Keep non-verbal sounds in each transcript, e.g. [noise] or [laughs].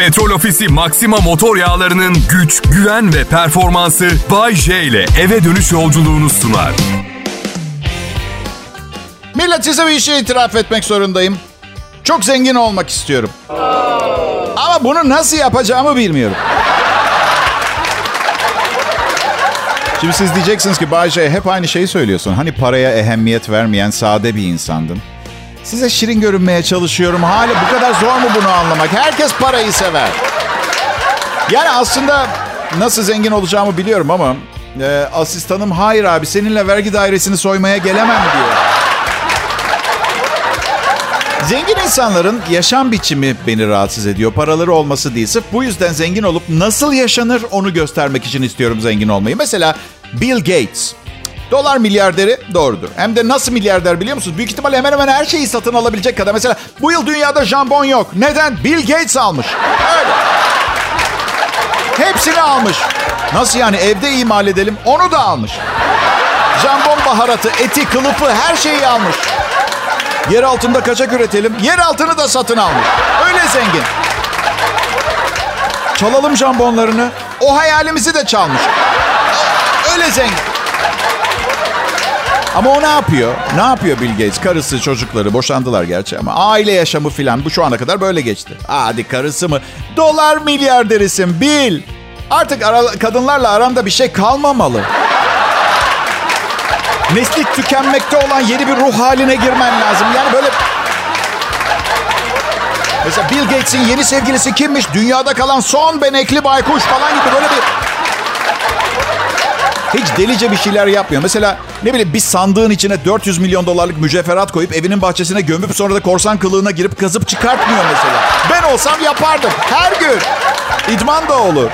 Petrol Ofisi Maxima motor yağlarının güç, güven ve performansı Bay J ile eve dönüş yolculuğunu sunar. Millet size bir şey itiraf etmek zorundayım. Çok zengin olmak istiyorum. Ama bunu nasıl yapacağımı bilmiyorum. Şimdi siz diyeceksiniz ki Bayce hep aynı şeyi söylüyorsun. Hani paraya ehemmiyet vermeyen sade bir insandın. Size şirin görünmeye çalışıyorum. Hala bu kadar zor mu bunu anlamak? Herkes parayı sever. Yani aslında nasıl zengin olacağımı biliyorum ama e, asistanım hayır abi seninle vergi dairesini soymaya gelemem diyor. Zengin insanların yaşam biçimi beni rahatsız ediyor. Paraları olması değil. Sırf bu yüzden zengin olup nasıl yaşanır onu göstermek için istiyorum zengin olmayı. Mesela Bill Gates. Dolar milyarderi doğrudur. Hem de nasıl milyarder biliyor musunuz? Büyük ihtimalle hemen hemen her şeyi satın alabilecek kadar. Mesela bu yıl dünyada jambon yok. Neden? Bill Gates almış. Öyle. Hepsini almış. Nasıl yani evde imal edelim? Onu da almış. Jambon baharatı, eti, kılıfı her şeyi almış. Yer altında kaçak üretelim. Yer altını da satın almış. Öyle zengin. Çalalım jambonlarını. O hayalimizi de çalmış. Öyle zengin. Ama o ne yapıyor? Ne yapıyor Bill Gates? Karısı, çocukları boşandılar gerçi ama aile yaşamı filan bu şu ana kadar böyle geçti. Hadi karısı mı? Dolar milyarderisin Bill. Artık ara, kadınlarla aranda bir şey kalmamalı. Nesli tükenmekte olan yeni bir ruh haline girmen lazım. Yani böyle... Mesela Bill Gates'in yeni sevgilisi kimmiş? Dünyada kalan son benekli baykuş falan gibi böyle bir... Hiç delice bir şeyler yapmıyor. Mesela ne bileyim bir sandığın içine 400 milyon dolarlık mücevherat koyup evinin bahçesine gömüp sonra da korsan kılığına girip kazıp çıkartmıyor mesela. Ben olsam yapardım. Her gün. İdman da olur.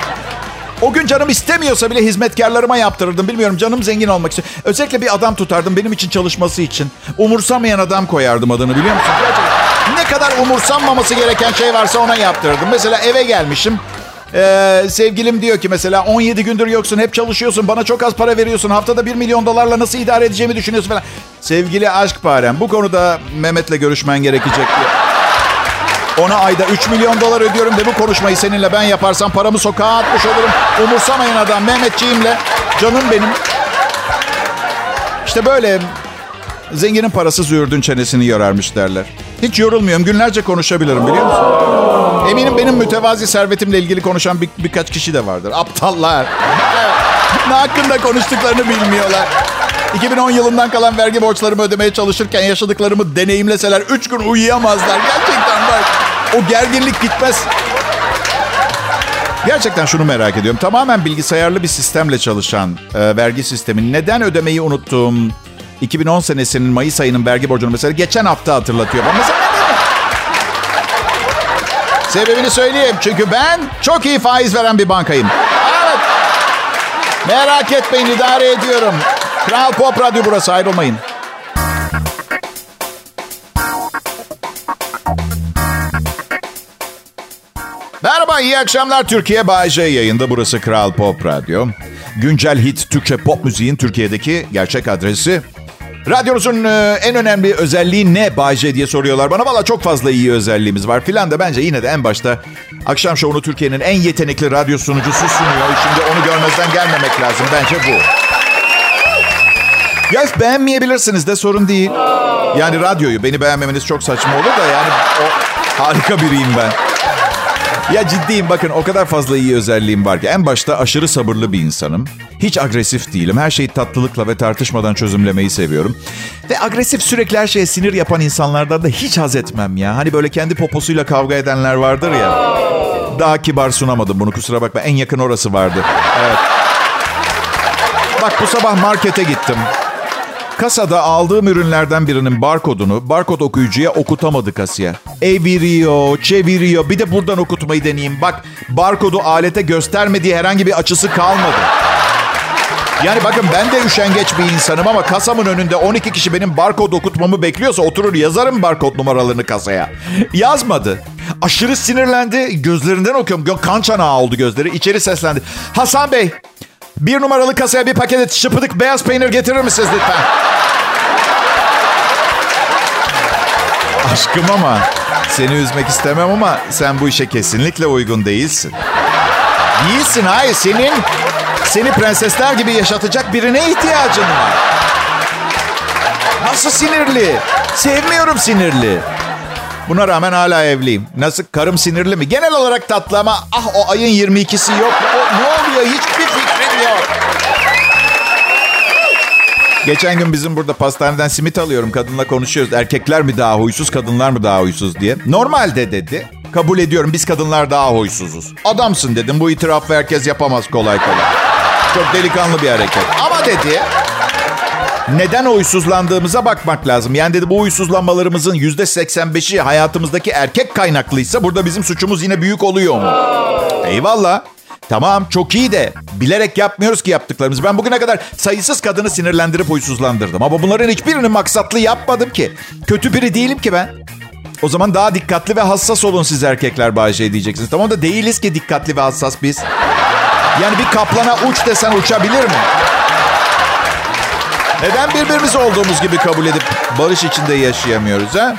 O gün canım istemiyorsa bile hizmetkarlarıma yaptırırdım. Bilmiyorum canım zengin olmak için. Özellikle bir adam tutardım benim için çalışması için. Umursamayan adam koyardım adını biliyor musun? Gerçekten. Ne kadar umursanmaması gereken şey varsa ona yaptırırdım. Mesela eve gelmişim. Ee, sevgilim diyor ki mesela 17 gündür yoksun hep çalışıyorsun bana çok az para veriyorsun haftada 1 milyon dolarla nasıl idare edeceğimi düşünüyorsun falan. Sevgili aşk parem bu konuda Mehmet'le görüşmen gerekecek diyor. Ona ayda 3 milyon dolar ödüyorum ve bu konuşmayı seninle ben yaparsam paramı sokağa atmış olurum. Umursamayın adam Mehmetçiğimle. Canım benim. İşte böyle zenginin parası züğürdün çenesini yorarmış derler. Hiç yorulmuyorum. Günlerce konuşabilirim biliyor musun? Eminim benim mütevazi servetimle ilgili konuşan bir, birkaç kişi de vardır. Aptallar. ne hakkında konuştuklarını bilmiyorlar. 2010 yılından kalan vergi borçlarımı ödemeye çalışırken yaşadıklarımı deneyimleseler 3 gün uyuyamazlar. Gerçekten bak. O gerginlik gitmez. Gerçekten şunu merak ediyorum. Tamamen bilgisayarlı bir sistemle çalışan e, vergi sistemi neden ödemeyi unuttuğum 2010 senesinin Mayıs ayının vergi borcunu mesela geçen hafta hatırlatıyor. Mesela? Sebebini söyleyeyim. Çünkü ben çok iyi faiz veren bir bankayım. Evet. Merak etmeyin idare ediyorum. Kral Pop Radyo burası ayrılmayın. Merhaba, iyi akşamlar. Türkiye Bay J yayında. Burası Kral Pop Radyo. Güncel hit Türkçe pop müziğin Türkiye'deki gerçek adresi. Radyonuzun e, en önemli özelliği ne Bay diye soruyorlar bana. Valla çok fazla iyi özelliğimiz var filan da bence yine de en başta akşam şovunu Türkiye'nin en yetenekli radyo sunucusu sunuyor. Şimdi onu görmezden gelmemek lazım. Bence bu. Ya beğenmeyebilirsiniz de sorun değil. Yani radyoyu beni beğenmemeniz çok saçma olur da yani o harika biriyim ben. Ya ciddiyim bakın o kadar fazla iyi özelliğim var ki. En başta aşırı sabırlı bir insanım. Hiç agresif değilim. Her şeyi tatlılıkla ve tartışmadan çözümlemeyi seviyorum. Ve agresif sürekli her şeye sinir yapan insanlardan da hiç haz etmem ya. Hani böyle kendi poposuyla kavga edenler vardır ya. Daha kibar sunamadım bunu kusura bakma. En yakın orası vardı. Evet. Bak bu sabah markete gittim. Kasada aldığım ürünlerden birinin barkodunu barkod okuyucuya okutamadı kasiyer. Eviriyor, çeviriyor. Bir de buradan okutmayı deneyeyim. Bak barkodu alete göstermediği herhangi bir açısı kalmadı. Yani bakın ben de üşengeç bir insanım ama kasamın önünde 12 kişi benim barkod okutmamı bekliyorsa oturur yazarım barkod numaralarını kasaya. Yazmadı. Aşırı sinirlendi. Gözlerinden okuyorum. Kan çanağı oldu gözleri. İçeri seslendi. Hasan Bey, bir numaralı kasaya bir paket şıpıdık beyaz peynir getirir misiniz lütfen? Aşkım ama Seni üzmek istemem ama sen bu işe kesinlikle uygun değilsin. Değilsin hayır senin seni prensesler gibi yaşatacak birine ihtiyacın var. Nasıl sinirli? Sevmiyorum sinirli. Buna rağmen hala evliyim. Nasıl karım sinirli mi? Genel olarak tatlı ama ah o ayın 22'si yok. O, ne oluyor? Hiçbir Geçen gün bizim burada pastaneden simit alıyorum. Kadınla konuşuyoruz. Erkekler mi daha huysuz, kadınlar mı daha huysuz diye. Normalde dedi. Kabul ediyorum biz kadınlar daha huysuzuz. Adamsın dedim. Bu itirafı herkes yapamaz kolay kolay. Çok delikanlı bir hareket. Ama dedi neden huysuzlandığımıza bakmak lazım. Yani dedi bu huysuzlanmalarımızın yüzde 85'i hayatımızdaki erkek kaynaklıysa burada bizim suçumuz yine büyük oluyor mu? Eyvallah. Tamam çok iyi de bilerek yapmıyoruz ki yaptıklarımızı. Ben bugüne kadar sayısız kadını sinirlendirip huysuzlandırdım. Ama bunların hiçbirini maksatlı yapmadım ki. Kötü biri değilim ki ben. O zaman daha dikkatli ve hassas olun siz erkekler Bayce diyeceksiniz. Tamam da değiliz ki dikkatli ve hassas biz. Yani bir kaplana uç desen uçabilir mi? Neden birbirimizi olduğumuz gibi kabul edip barış içinde yaşayamıyoruz ha?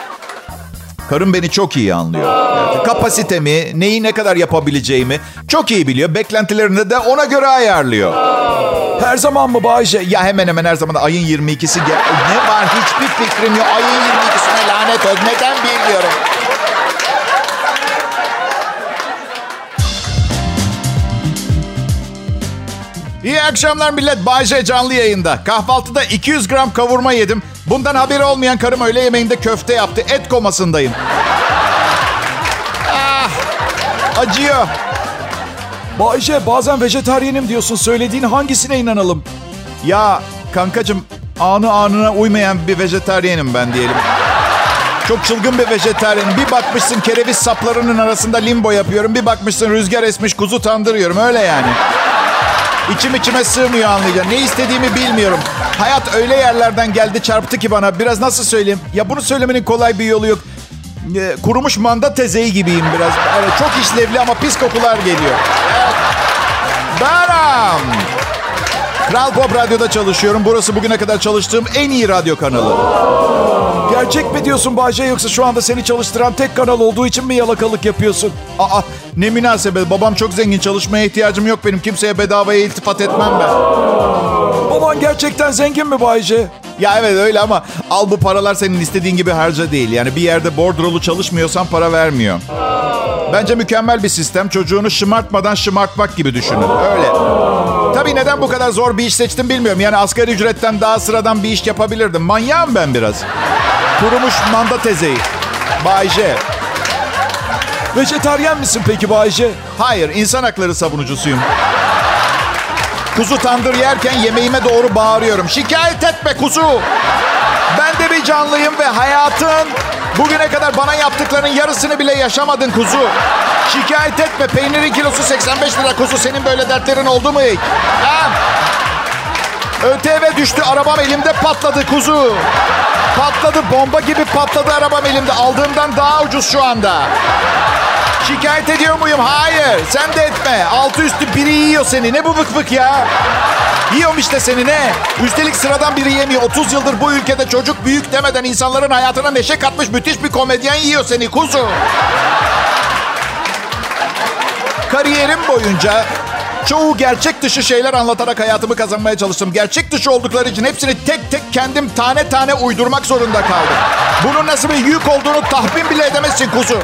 Karım beni çok iyi anlıyor. Yani kapasitemi, neyi ne kadar yapabileceğimi çok iyi biliyor. Beklentilerini de ona göre ayarlıyor. Her zaman mı Bayce? Ya hemen hemen her zaman ayın 22'si gel. Ne var hiçbir fikrim yok. Ayın 22'sine lanet olsun. Neden bilmiyorum. İyi akşamlar millet. Bayce canlı yayında. Kahvaltıda 200 gram kavurma yedim. Bundan haberi olmayan karım öğle yemeğinde köfte yaptı. Et komasındayım. Ah, acıyor. Bayce bazen vejetaryenim diyorsun. Söylediğin hangisine inanalım? Ya kankacım anı anına uymayan bir vejetaryenim ben diyelim. Çok çılgın bir vejetaryenim. Bir bakmışsın kereviz saplarının arasında limbo yapıyorum. Bir bakmışsın rüzgar esmiş kuzu tandırıyorum. Öyle yani. İçim içime sığmıyor anlayacağım. Ne istediğimi bilmiyorum. Hayat öyle yerlerden geldi çarptı ki bana. Biraz nasıl söyleyeyim? Ya bunu söylemenin kolay bir yolu yok. Ee, kurumuş manda tezeyi gibiyim biraz. Evet, çok işlevli ama pis kokular geliyor. Evet. Benim. Kral Pop Radyo'da çalışıyorum. Burası bugüne kadar çalıştığım en iyi radyo kanalı. Gerçek mi diyorsun Bayce yoksa şu anda seni çalıştıran tek kanal olduğu için mi yalakalık yapıyorsun? Aa ne münasebet. Babam çok zengin. Çalışmaya ihtiyacım yok benim. Kimseye bedavaya iltifat etmem ben. Baban gerçekten zengin mi Bayce? Ya evet öyle ama al bu paralar senin istediğin gibi harca değil. Yani bir yerde bordrolu çalışmıyorsan para vermiyor. Bence mükemmel bir sistem. Çocuğunu şımartmadan şımartmak gibi düşünün. Öyle. Tabii neden bu kadar zor bir iş seçtim bilmiyorum. Yani asgari ücretten daha sıradan bir iş yapabilirdim. Manyağım ben biraz. Kurumuş manda tezeyi. Bay J. Vejetaryen misin peki Bayce? Hayır, insan hakları savunucusuyum. Kuzu tandır yerken yemeğime doğru bağırıyorum. Şikayet etme kuzu. Ben de bir canlıyım ve hayatın bugüne kadar bana yaptıklarının yarısını bile yaşamadın kuzu. Şikayet etme. Peynirin kilosu 85 lira kuzu. Senin böyle dertlerin oldu mu hiç? Ha? ÖTV düştü. Arabam elimde patladı kuzu. Patladı. Bomba gibi patladı arabam elimde. Aldığımdan daha ucuz şu anda. Şikayet ediyor muyum? Hayır. Sen de etme. Altı üstü biri yiyor seni. Ne bu vık vık ya? Yiyorum işte seni ne? Üstelik sıradan biri yemiyor. 30 yıldır bu ülkede çocuk büyük demeden insanların hayatına neşe katmış müthiş bir komedyen yiyor seni kuzu. Kariyerim boyunca çoğu gerçek dışı şeyler anlatarak hayatımı kazanmaya çalıştım. Gerçek dışı oldukları için hepsini tek tek kendim tane tane uydurmak zorunda kaldım. Bunun nasıl bir yük olduğunu tahmin bile edemezsin kuzu.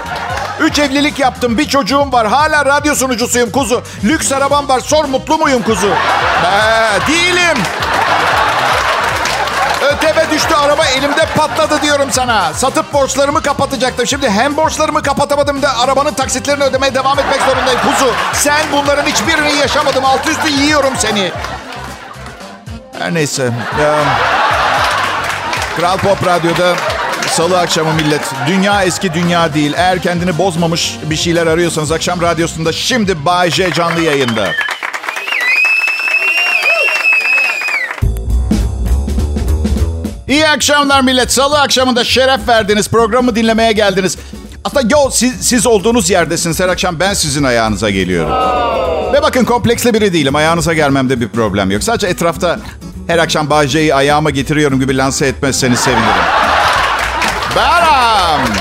Üç evlilik yaptım. Bir çocuğum var. Hala radyo sunucusuyum kuzu. Lüks arabam var. Sor mutlu muyum kuzu? Ee, değilim. ÖTV düştü araba elimde patladı diyorum sana. Satıp borçlarımı kapatacaktım. Şimdi hem borçlarımı kapatamadım da arabanın taksitlerini ödemeye devam etmek zorundayım kuzu. Sen bunların hiçbirini yaşamadım. Altı üstü yiyorum seni. Her neyse. Kral Pop Radyo'da Salı akşamı millet. Dünya eski dünya değil. Eğer kendini bozmamış bir şeyler arıyorsanız akşam radyosunda şimdi Bay J canlı yayında. İyi akşamlar millet. Salı akşamında şeref verdiniz. Programı dinlemeye geldiniz. Aslında yo siz, siz olduğunuz yerdesiniz. Her akşam ben sizin ayağınıza geliyorum. Ve bakın kompleksli biri değilim. Ayağınıza gelmemde bir problem yok. Sadece etrafta her akşam Bay J'yi ayağıma getiriyorum gibi lanse etmezseniz sevinirim. Benim.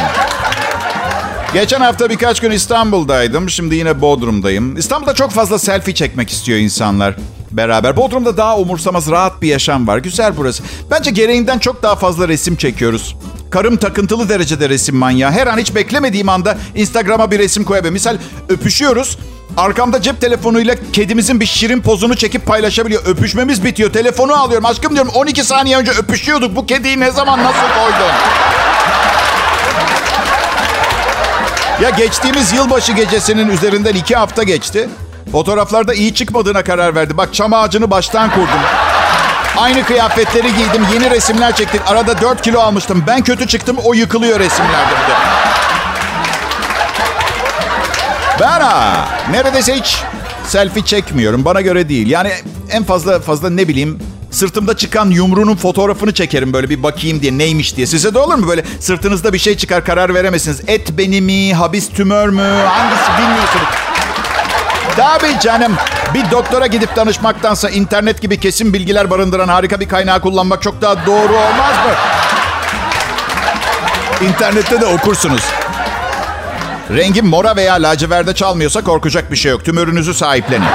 Geçen hafta birkaç gün İstanbul'daydım. Şimdi yine Bodrum'dayım. İstanbul'da çok fazla selfie çekmek istiyor insanlar beraber. Bodrum'da daha umursamaz, rahat bir yaşam var. Güzel burası. Bence gereğinden çok daha fazla resim çekiyoruz. Karım takıntılı derecede resim manyağı. Her an hiç beklemediğim anda Instagram'a bir resim koyabilirim. Misal öpüşüyoruz. Arkamda cep telefonuyla kedimizin bir şirin pozunu çekip paylaşabiliyor. Öpüşmemiz bitiyor. Telefonu alıyorum. Aşkım diyorum 12 saniye önce öpüşüyorduk. Bu kediyi ne zaman nasıl koydun? Ya geçtiğimiz yılbaşı gecesinin üzerinden iki hafta geçti. Fotoğraflarda iyi çıkmadığına karar verdi. Bak çam ağacını baştan kurdum. Aynı kıyafetleri giydim. Yeni resimler çektik. Arada 4 kilo almıştım. Ben kötü çıktım. O yıkılıyor resimlerde bir de. Ben ha, neredeyse hiç selfie çekmiyorum. Bana göre değil. Yani en fazla fazla ne bileyim sırtımda çıkan yumruğunun fotoğrafını çekerim böyle bir bakayım diye neymiş diye. Size de olur mu böyle sırtınızda bir şey çıkar karar veremezsiniz. Et beni mi, habis tümör mü, hangisi bilmiyorsunuz. Tabii canım. Bir doktora gidip danışmaktansa internet gibi kesin bilgiler barındıran harika bir kaynağı kullanmak çok daha doğru olmaz mı? İnternette de okursunuz. Rengim mora veya laciverde çalmıyorsa korkacak bir şey yok. Tümörünüzü sahiplenin.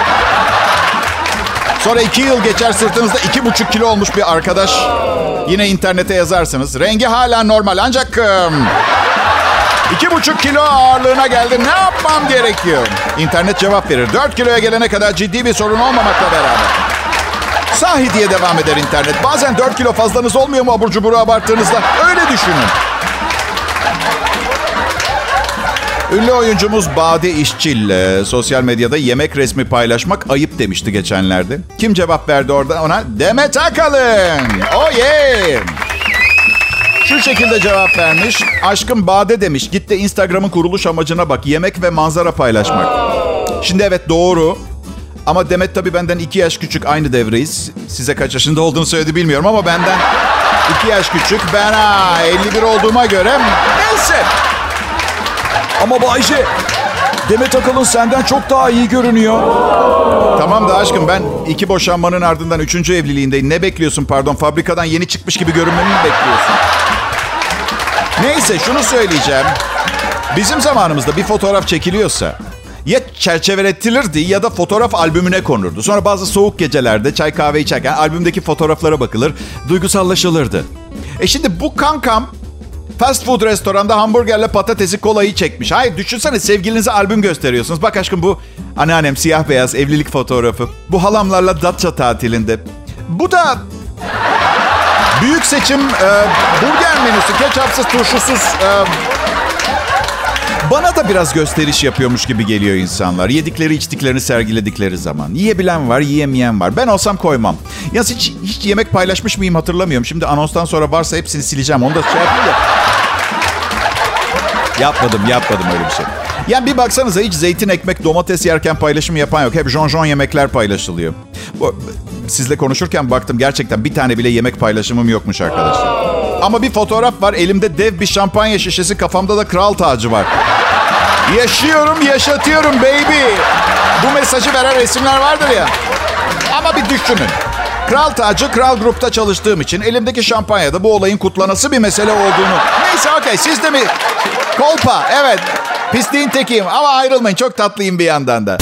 Sonra iki yıl geçer sırtınızda iki buçuk kilo olmuş bir arkadaş. Yine internete yazarsınız. Rengi hala normal ancak... iki buçuk kilo ağırlığına geldi. Ne yapmam gerekiyor? İnternet cevap verir. Dört kiloya gelene kadar ciddi bir sorun olmamakla beraber. Sahi diye devam eder internet. Bazen 4 kilo fazlanız olmuyor mu abur cuburu abarttığınızda? Öyle düşünün. Ünlü oyuncumuz Bade İşçil sosyal medyada yemek resmi paylaşmak ayıp demişti geçenlerde. Kim cevap verdi orada ona? Demet Akalın. Oh yeah. Şu şekilde cevap vermiş. Aşkım Bade demiş. Git de Instagram'ın kuruluş amacına bak. Yemek ve manzara paylaşmak. Şimdi evet doğru. Ama Demet tabii benden iki yaş küçük. Aynı devreyiz. Size kaç yaşında olduğunu söyledi bilmiyorum ama benden iki yaş küçük. Ben ha 51 olduğuma göre neyse. Ama Bayce, Demet Akalın senden çok daha iyi görünüyor. Tamam da aşkım ben iki boşanmanın ardından üçüncü evliliğindeyim. Ne bekliyorsun pardon? Fabrikadan yeni çıkmış gibi görünmemi mi bekliyorsun? Neyse şunu söyleyeceğim. Bizim zamanımızda bir fotoğraf çekiliyorsa ya çerçeveletilirdi ya da fotoğraf albümüne konurdu. Sonra bazı soğuk gecelerde çay kahve içerken albümdeki fotoğraflara bakılır, duygusallaşılırdı. E şimdi bu kankam fast food restoranda hamburgerle patatesi kolayı çekmiş. Hayır düşünsene sevgilinize albüm gösteriyorsunuz. Bak aşkım bu anneannem siyah beyaz evlilik fotoğrafı. Bu halamlarla Datça tatilinde. Bu da büyük seçim e, burger menüsü. Ketçapsız, turşusuz. E, bana da biraz gösteriş yapıyormuş gibi geliyor insanlar. Yedikleri içtiklerini sergiledikleri zaman. Yiyebilen var, yiyemeyen var. Ben olsam koymam. Ya hiç, hiç yemek paylaşmış mıyım hatırlamıyorum. Şimdi anonstan sonra varsa hepsini sileceğim. Onu da şey yapayım da. Yapmadım, yapmadım öyle bir şey. Yani bir baksanıza hiç zeytin, ekmek, domates yerken paylaşım yapan yok. Hep jonjon yemekler paylaşılıyor. Bu, sizle konuşurken baktım gerçekten bir tane bile yemek paylaşımım yokmuş arkadaşlar. Ama bir fotoğraf var. Elimde dev bir şampanya şişesi, kafamda da kral tacı var. Yaşıyorum, yaşatıyorum baby. Bu mesajı veren resimler vardır ya. Ama bir düşünün. Kral tacı kral grupta çalıştığım için elimdeki şampanyada bu olayın kutlanası bir mesele olduğunu. Neyse okey siz de mi? Kolpa evet. Pisliğin tekiyim ama ayrılmayın çok tatlıyım bir yandan da.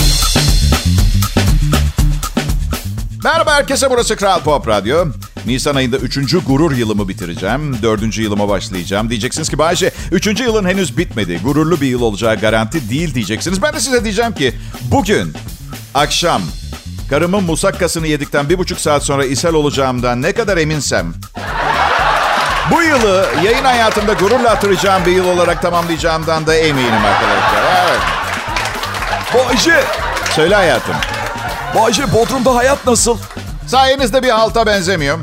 Merhaba herkese burası Kral Pop Radyo. Nisan ayında 3. gurur yılımı bitireceğim. 4. yılıma başlayacağım. Diyeceksiniz ki Bayşe 3. yılın henüz bitmedi. Gururlu bir yıl olacağı garanti değil diyeceksiniz. Ben de size diyeceğim ki bugün akşam karımın musakkasını yedikten bir buçuk saat sonra ishal olacağımdan ne kadar eminsem bu yılı yayın hayatımda gururla hatırlayacağım bir yıl olarak tamamlayacağımdan da eminim arkadaşlar. Evet. Bayce, Söyle hayatım. Bayce Bodrum'da hayat nasıl? Sayenizde bir halta benzemiyor.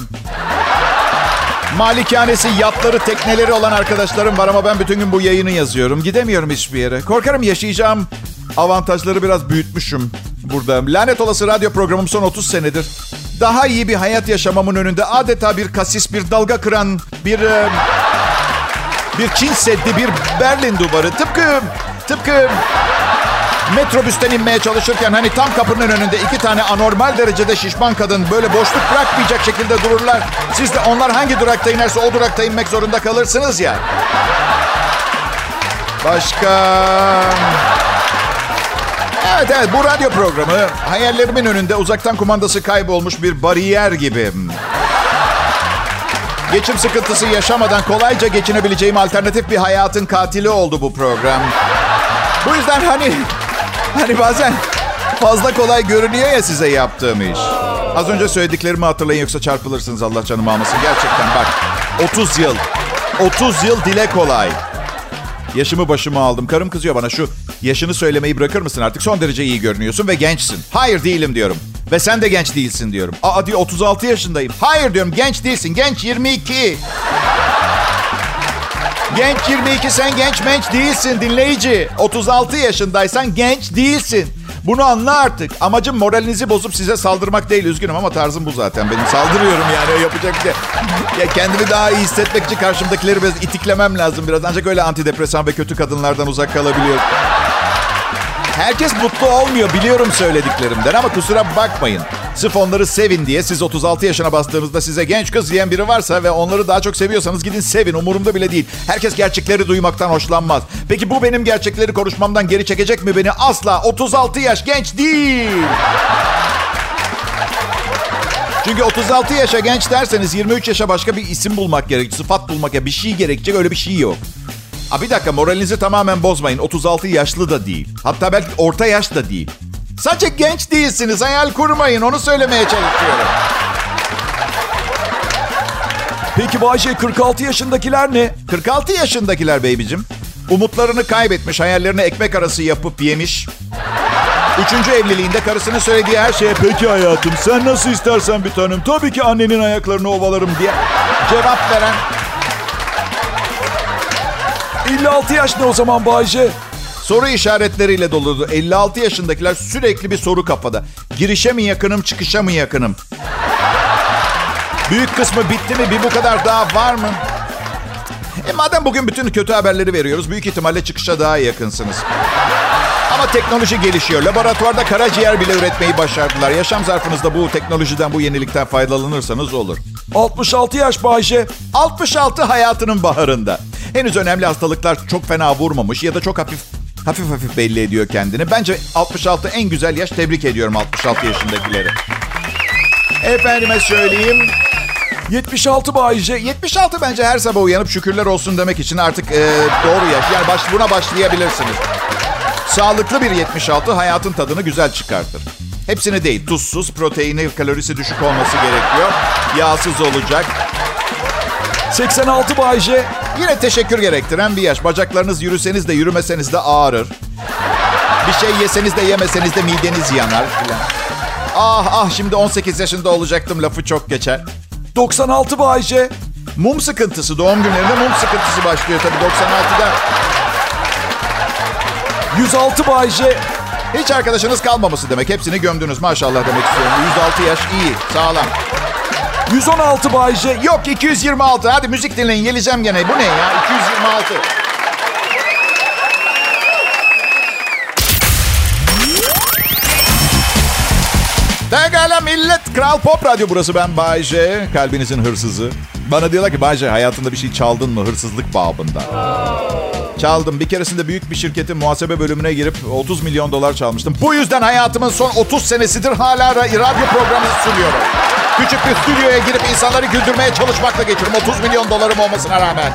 Malikanesi, yatları, tekneleri olan arkadaşlarım var ama ben bütün gün bu yayını yazıyorum. Gidemiyorum hiçbir yere. Korkarım yaşayacağım avantajları biraz büyütmüşüm burada. Lanet olası radyo programım son 30 senedir. Daha iyi bir hayat yaşamamın önünde adeta bir kasis, bir dalga kıran, bir... e, bir Çin Seddi, bir Berlin duvarı. Tıpkı, tıpkı metrobüsten inmeye çalışırken hani tam kapının önünde iki tane anormal derecede şişman kadın böyle boşluk bırakmayacak şekilde dururlar. Siz de onlar hangi durakta inerse o durakta inmek zorunda kalırsınız ya. Başka... Evet evet bu radyo programı hayallerimin önünde uzaktan kumandası kaybolmuş bir bariyer gibi. Geçim sıkıntısı yaşamadan kolayca geçinebileceğim alternatif bir hayatın katili oldu bu program. Bu yüzden hani hani bazen fazla kolay görünüyor ya size yaptığım iş. Az önce söylediklerimi hatırlayın yoksa çarpılırsınız Allah canım almasın. Gerçekten bak 30 yıl 30 yıl dile kolay. Yaşımı başıma aldım. Karım kızıyor bana şu yaşını söylemeyi bırakır mısın artık? Son derece iyi görünüyorsun ve gençsin. Hayır değilim diyorum. Ve sen de genç değilsin diyorum. Aa diyor 36 yaşındayım. Hayır diyorum genç değilsin. Genç 22. Genç 22 sen genç menç değilsin dinleyici. 36 yaşındaysan genç değilsin. Bunu anla artık. Amacım moralinizi bozup size saldırmak değil. Üzgünüm ama tarzım bu zaten. Benim saldırıyorum yani. Yapacak bir şey. Ya kendimi daha iyi hissetmek için karşımdakileri biraz itiklemem lazım biraz. Ancak öyle antidepresan ve kötü kadınlardan uzak kalabiliyorum. Herkes mutlu olmuyor biliyorum söylediklerimden ama kusura bakmayın. Sırf onları sevin diye siz 36 yaşına bastığınızda size genç kız diyen biri varsa ve onları daha çok seviyorsanız gidin sevin umurumda bile değil. Herkes gerçekleri duymaktan hoşlanmaz. Peki bu benim gerçekleri konuşmamdan geri çekecek mi beni? Asla 36 yaş genç değil. Çünkü 36 yaşa genç derseniz 23 yaşa başka bir isim bulmak gerekecek, sıfat bulmak ya bir şey gerekecek öyle bir şey yok. Ha bir dakika moralinizi tamamen bozmayın. 36 yaşlı da değil. Hatta belki orta yaş da değil. Sadece genç değilsiniz. Hayal kurmayın. Onu söylemeye çalışıyorum. Peki Bayşe 46 yaşındakiler ne? 46 yaşındakiler beybicim. Umutlarını kaybetmiş, hayallerini ekmek arası yapıp yemiş. Üçüncü evliliğinde karısının söylediği her şeye peki hayatım sen nasıl istersen bir tanem tabii ki annenin ayaklarını ovalarım diye cevap veren 56 yaş ne o zaman Bayşe? Soru işaretleriyle doludu. 56 yaşındakiler sürekli bir soru kafada. Girişe mi yakınım, çıkışa mı yakınım? Büyük kısmı bitti mi? Bir bu kadar daha var mı? E madem bugün bütün kötü haberleri veriyoruz, büyük ihtimalle çıkışa daha yakınsınız. Ama teknoloji gelişiyor. Laboratuvarda karaciğer bile üretmeyi başardılar. Yaşam zarfınızda bu teknolojiden, bu yenilikten faydalanırsanız olur. 66 yaş Bayşe. 66 hayatının baharında. Henüz önemli hastalıklar çok fena vurmamış ya da çok hafif hafif hafif belli ediyor kendini. Bence 66 en güzel yaş. Tebrik ediyorum 66 yaşındakileri. Efendime söyleyeyim. 76 Bayşe. 76 bence her sabah uyanıp şükürler olsun demek için artık e, doğru yaş. Yani baş, buna başlayabilirsiniz. Sağlıklı bir 76 hayatın tadını güzel çıkartır. Hepsini değil, tuzsuz, proteini, kalorisi düşük olması gerekiyor. Yağsız olacak. 86 Bayşe. Yine teşekkür gerektiren bir yaş. Bacaklarınız yürüseniz de yürümeseniz de ağrır. Bir şey yeseniz de yemeseniz de mideniz yanar filan. Ah ah şimdi 18 yaşında olacaktım lafı çok geçer. 96 Bayşe. Mum sıkıntısı doğum günlerinde mum sıkıntısı başlıyor tabii 96'da. 106 Bayşe. Hiç arkadaşınız kalmaması demek. Hepsini gömdünüz maşallah demek istiyorum. 106 yaş iyi, sağlam. 116 Bayşe. Yok 226. Hadi müzik dinleyin geleceğim gene. Bu ne ya? 226. Pekala millet. Kral Pop Radyo burası. Ben Bay J. Kalbinizin hırsızı. Bana diyorlar ki Bay J hayatında bir şey çaldın mı hırsızlık babında? Çaldım. Bir keresinde büyük bir şirketin muhasebe bölümüne girip 30 milyon dolar çalmıştım. Bu yüzden hayatımın son 30 senesidir hala ra- radyo programı sunuyorum. Küçük bir stüdyoya girip insanları güldürmeye çalışmakla geçiyorum. 30 milyon dolarım olmasına rağmen.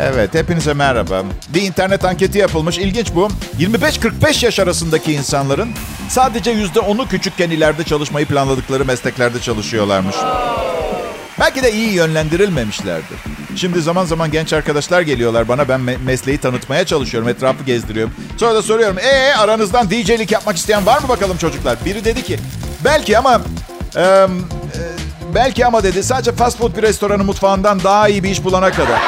Evet, hepinize merhaba. Bir internet anketi yapılmış. İlginç bu. 25-45 yaş arasındaki insanların sadece %10'u küçükken ileride çalışmayı planladıkları mesleklerde çalışıyorlarmış. Belki de iyi yönlendirilmemişlerdir. Şimdi zaman zaman genç arkadaşlar geliyorlar bana. Ben me- mesleği tanıtmaya çalışıyorum. Etrafı gezdiriyorum. Sonra da soruyorum. Ee aranızdan DJ'lik yapmak isteyen var mı bakalım çocuklar? Biri dedi ki belki ama... e, belki ama dedi sadece fast food bir restoranın mutfağından daha iyi bir iş bulana kadar.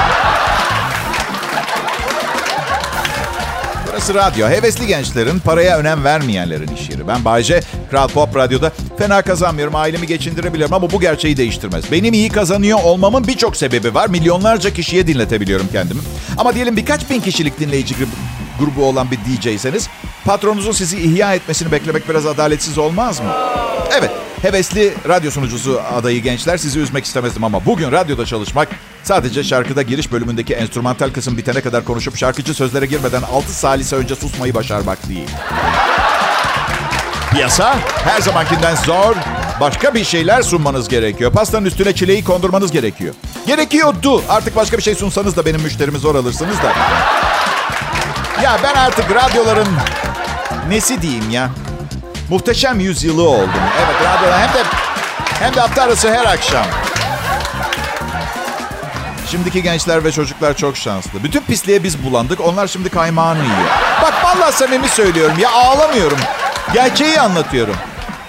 Burası radyo. Hevesli gençlerin, paraya önem vermeyenlerin iş yeri. Ben Bayce, Kral Pop Radyo'da fena kazanmıyorum. Ailemi geçindirebiliyorum ama bu gerçeği değiştirmez. Benim iyi kazanıyor olmamın birçok sebebi var. Milyonlarca kişiye dinletebiliyorum kendimi. Ama diyelim birkaç bin kişilik dinleyici gru- grubu olan bir DJ'seniz patronunuzun sizi ihya etmesini beklemek biraz adaletsiz olmaz mı? Evet, hevesli radyo sunucusu adayı gençler sizi üzmek istemezdim ama bugün radyoda çalışmak sadece şarkıda giriş bölümündeki enstrümantal kısım bitene kadar konuşup şarkıcı sözlere girmeden 6 salise önce susmayı başarmak değil. Piyasa her zamankinden zor. Başka bir şeyler sunmanız gerekiyor. Pastanın üstüne çileği kondurmanız gerekiyor. Gerekiyordu. Artık başka bir şey sunsanız da benim müşterimi zor alırsınız da. Ya ben artık radyoların nesi diyeyim ya? Muhteşem yüzyılı oldum. Evet radyolar hem de hem de hafta arası her akşam. Şimdiki gençler ve çocuklar çok şanslı. Bütün pisliğe biz bulandık. Onlar şimdi kaymağını yiyor. Bak vallahi samimi söylüyorum ya ağlamıyorum. Gerçeği anlatıyorum.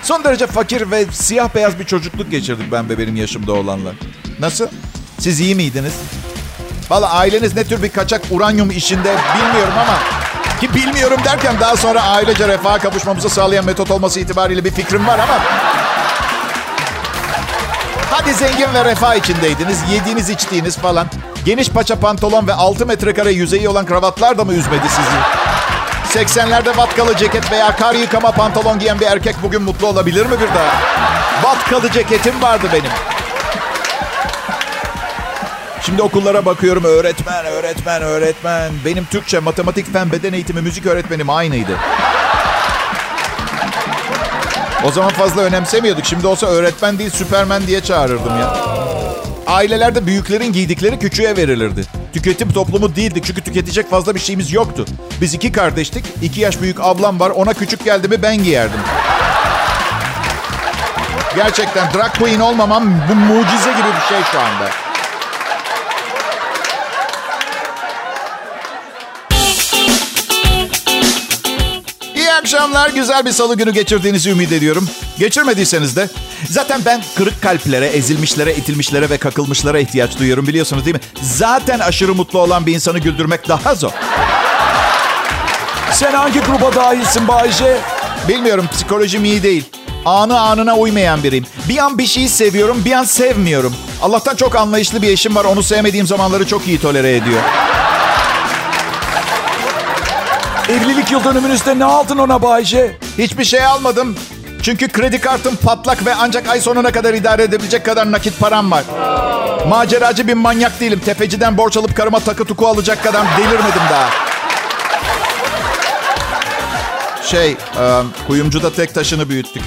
Son derece fakir ve siyah beyaz bir çocukluk geçirdik ben ve benim yaşımda olanlar. Nasıl? Siz iyi miydiniz? Valla aileniz ne tür bir kaçak uranyum işinde bilmiyorum ama... Ki bilmiyorum derken daha sonra ailece refaha kavuşmamızı sağlayan metot olması itibariyle bir fikrim var ama... Hadi zengin ve refah içindeydiniz. Yediğiniz içtiğiniz falan. Geniş paça pantolon ve 6 metrekare yüzeyi olan kravatlar da mı üzmedi sizi? 80'lerde vatkalı ceket veya kar yıkama pantolon giyen bir erkek bugün mutlu olabilir mi bir daha? Vatkalı ceketim vardı benim. Şimdi okullara bakıyorum öğretmen, öğretmen, öğretmen. Benim Türkçe, matematik, fen, beden eğitimi, müzik öğretmenim aynıydı. O zaman fazla önemsemiyorduk. Şimdi olsa öğretmen değil süpermen diye çağırırdım ya. Ailelerde büyüklerin giydikleri küçüğe verilirdi. Tüketim toplumu değildik çünkü tüketecek fazla bir şeyimiz yoktu. Biz iki kardeştik. iki yaş büyük ablam var. Ona küçük geldi mi ben giyerdim. Gerçekten drag queen olmamam bu mucize gibi bir şey şu anda. Akşamlar. Güzel bir salı günü geçirdiğinizi ümit ediyorum. Geçirmediyseniz de zaten ben kırık kalplere, ezilmişlere, itilmişlere ve kakılmışlara ihtiyaç duyuyorum biliyorsunuz değil mi? Zaten aşırı mutlu olan bir insanı güldürmek daha zor. Sen hangi gruba dahilsin Bayce? Bilmiyorum psikolojim iyi değil. Anı anına uymayan biriyim. Bir an bir şeyi seviyorum, bir an sevmiyorum. Allah'tan çok anlayışlı bir eşim var. Onu sevmediğim zamanları çok iyi tolere ediyor. Evlilik yıl dönümünüzde ne aldın ona Bayce? Hiçbir şey almadım. Çünkü kredi kartım patlak ve ancak ay sonuna kadar idare edebilecek kadar nakit param var. Maceracı bir manyak değilim. Tefeciden borç alıp karıma takı tuku alacak kadar delirmedim daha. Şey, e, kuyumcuda tek taşını büyüttük.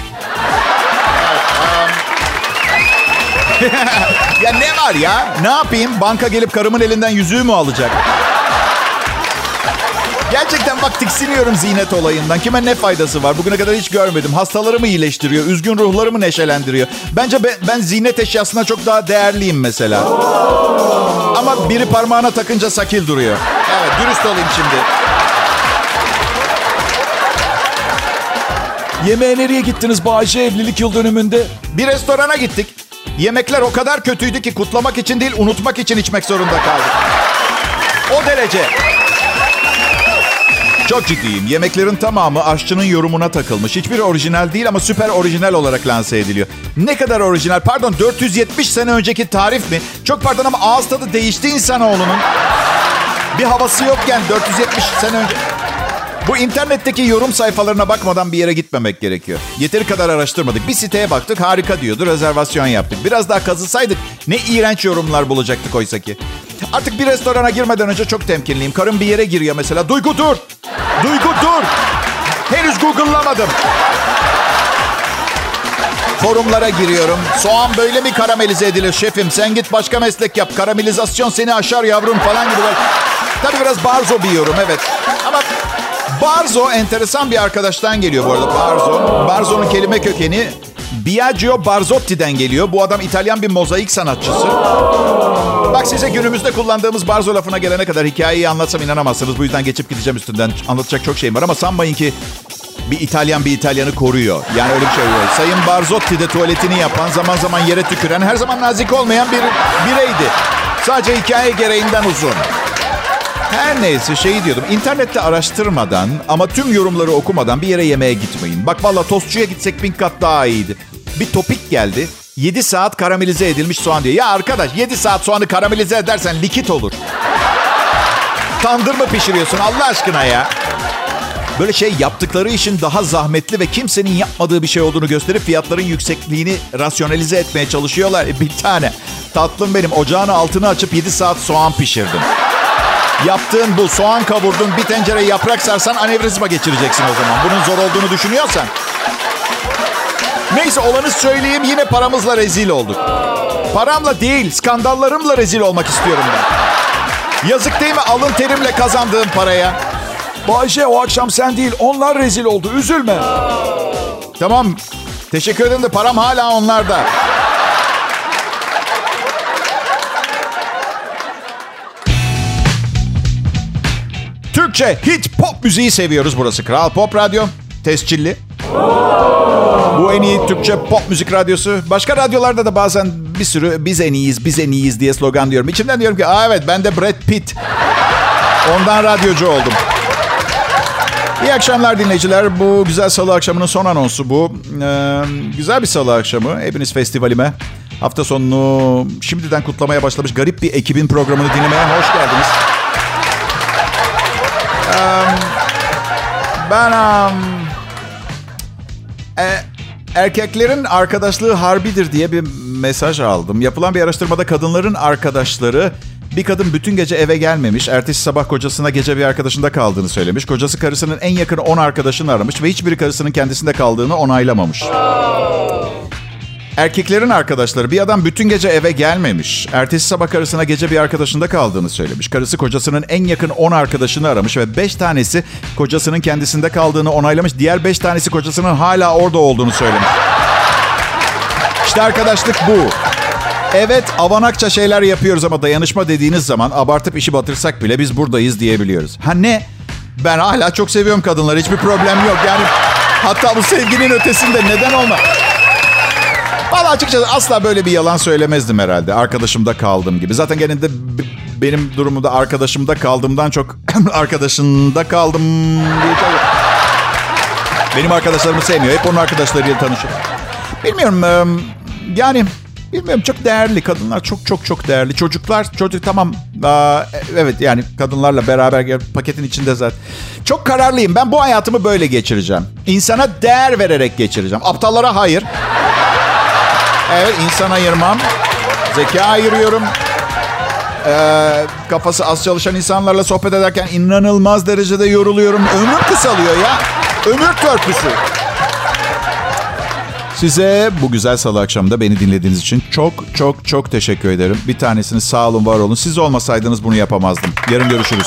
[laughs] ya ne var ya? Ne yapayım? Banka gelip karımın elinden yüzüğü mü alacak? Gerçekten bak tiksiniyorum ziynet olayından. Kime ne faydası var? Bugüne kadar hiç görmedim. Hastalarımı iyileştiriyor. Üzgün ruhlarımı neşelendiriyor. Bence ben, ben ziynet eşyasına çok daha değerliyim mesela. Ama biri parmağına takınca sakil duruyor. Evet dürüst olayım şimdi. Yemeğe nereye gittiniz Bayce evlilik yıl dönümünde? Bir restorana gittik. Yemekler o kadar kötüydü ki kutlamak için değil unutmak için içmek zorunda kaldık. O derece. Çok ciddiyim. Yemeklerin tamamı aşçının yorumuna takılmış. Hiçbir orijinal değil ama süper orijinal olarak lanse ediliyor. Ne kadar orijinal? Pardon 470 sene önceki tarif mi? Çok pardon ama ağız tadı değişti insanoğlunun. Bir havası yokken 470 sene önce... Bu internetteki yorum sayfalarına bakmadan bir yere gitmemek gerekiyor. Yeteri kadar araştırmadık. Bir siteye baktık harika diyordu. Rezervasyon yaptık. Biraz daha kazısaydık ne iğrenç yorumlar bulacaktık oysa ki. Artık bir restorana girmeden önce çok temkinliyim. Karım bir yere giriyor mesela. Duygu dur. Duygu dur. Henüz Google'lamadım. Forumlara giriyorum. Soğan böyle mi karamelize edilir şefim? Sen git başka meslek yap. Karamelizasyon seni aşar yavrum falan gibi. Tabii biraz barzo bir yorum evet. Ama Barzo enteresan bir arkadaştan geliyor bu arada Barzo. Barzo'nun kelime kökeni Biagio Barzotti'den geliyor. Bu adam İtalyan bir mozaik sanatçısı. Bak size günümüzde kullandığımız Barzo lafına gelene kadar hikayeyi anlatsam inanamazsınız. Bu yüzden geçip gideceğim üstünden. Anlatacak çok şeyim var ama sanmayın ki bir İtalyan bir İtalyanı koruyor. Yani öyle bir şey yok. Sayın Barzotti de tuvaletini yapan, zaman zaman yere tüküren, her zaman nazik olmayan bir bireydi. Sadece hikaye gereğinden uzun. Her neyse şeyi diyordum. İnternette araştırmadan ama tüm yorumları okumadan bir yere yemeğe gitmeyin. Bak valla tostçuya gitsek bin kat daha iyiydi. Bir topik geldi. 7 saat karamelize edilmiş soğan diyor. Ya arkadaş 7 saat soğanı karamelize edersen likit olur. Tandır mı pişiriyorsun Allah aşkına ya? Böyle şey yaptıkları işin daha zahmetli ve kimsenin yapmadığı bir şey olduğunu gösterip fiyatların yüksekliğini rasyonalize etmeye çalışıyorlar. E, bir tane tatlım benim ocağın altını açıp 7 saat soğan pişirdim. Yaptığın bu soğan kavurdun bir tencere yaprak sarsan anevrizma geçireceksin o zaman. Bunun zor olduğunu düşünüyorsan. Neyse olanı söyleyeyim yine paramızla rezil olduk. Paramla değil skandallarımla rezil olmak istiyorum ben. Yazık değil mi alın terimle kazandığım paraya? Bayce o akşam sen değil onlar rezil oldu. Üzülme. Tamam. Teşekkür ederim de param hala onlarda. Türkçe hit pop müziği seviyoruz burası. Kral Pop Radyo. Tescilli. Bu en iyi Türkçe pop müzik radyosu. Başka radyolarda da bazen bir sürü biz en iyiyiz, biz en iyiyiz diye slogan diyorum. İçimden diyorum ki Aa, evet ben de Brad Pitt. Ondan radyocu oldum. İyi akşamlar dinleyiciler. Bu güzel salı akşamının son anonsu bu. Ee, güzel bir salı akşamı. Hepiniz festivalime. Hafta sonunu şimdiden kutlamaya başlamış garip bir ekibin programını dinlemeye hoş geldiniz. Ee, ben um, e, erkeklerin arkadaşlığı harbidir diye bir mesaj aldım. Yapılan bir araştırmada kadınların arkadaşları bir kadın bütün gece eve gelmemiş. Ertesi sabah kocasına gece bir arkadaşında kaldığını söylemiş. Kocası karısının en yakın 10 arkadaşını aramış ve hiçbiri karısının kendisinde kaldığını onaylamamış. Erkeklerin arkadaşları bir adam bütün gece eve gelmemiş. Ertesi sabah karısına gece bir arkadaşında kaldığını söylemiş. Karısı kocasının en yakın 10 arkadaşını aramış ve 5 tanesi kocasının kendisinde kaldığını onaylamış. Diğer 5 tanesi kocasının hala orada olduğunu söylemiş. İşte arkadaşlık bu. Evet avanakça şeyler yapıyoruz ama dayanışma dediğiniz zaman abartıp işi batırsak bile biz buradayız diyebiliyoruz. Ha ne? Ben hala çok seviyorum kadınları. Hiçbir problem yok. Yani hatta bu sevginin ötesinde neden olma? Valla açıkçası asla böyle bir yalan söylemezdim herhalde. Arkadaşımda kaldım gibi. Zaten genelde benim durumumda arkadaşımda kaldığımdan çok [clears throat] arkadaşında kaldım Benim arkadaşlarımı sevmiyor. Hep onun arkadaşlarıyla tanışıyor. Bilmiyorum yani bilmiyorum çok değerli. Kadınlar çok çok çok değerli. Çocuklar çocuk tamam evet yani kadınlarla beraber paketin içinde zaten. Çok kararlıyım. Ben bu hayatımı böyle geçireceğim. İnsana değer vererek geçireceğim. Aptallara hayır. Evet insan ayırmam. Zeka ayırıyorum. Ee, kafası az çalışan insanlarla sohbet ederken inanılmaz derecede yoruluyorum. Ömür kısalıyor ya. Ömür törpüsü. Size bu güzel salı akşamında beni dinlediğiniz için çok çok çok teşekkür ederim. Bir tanesini sağ olun var olun. Siz olmasaydınız bunu yapamazdım. Yarın görüşürüz.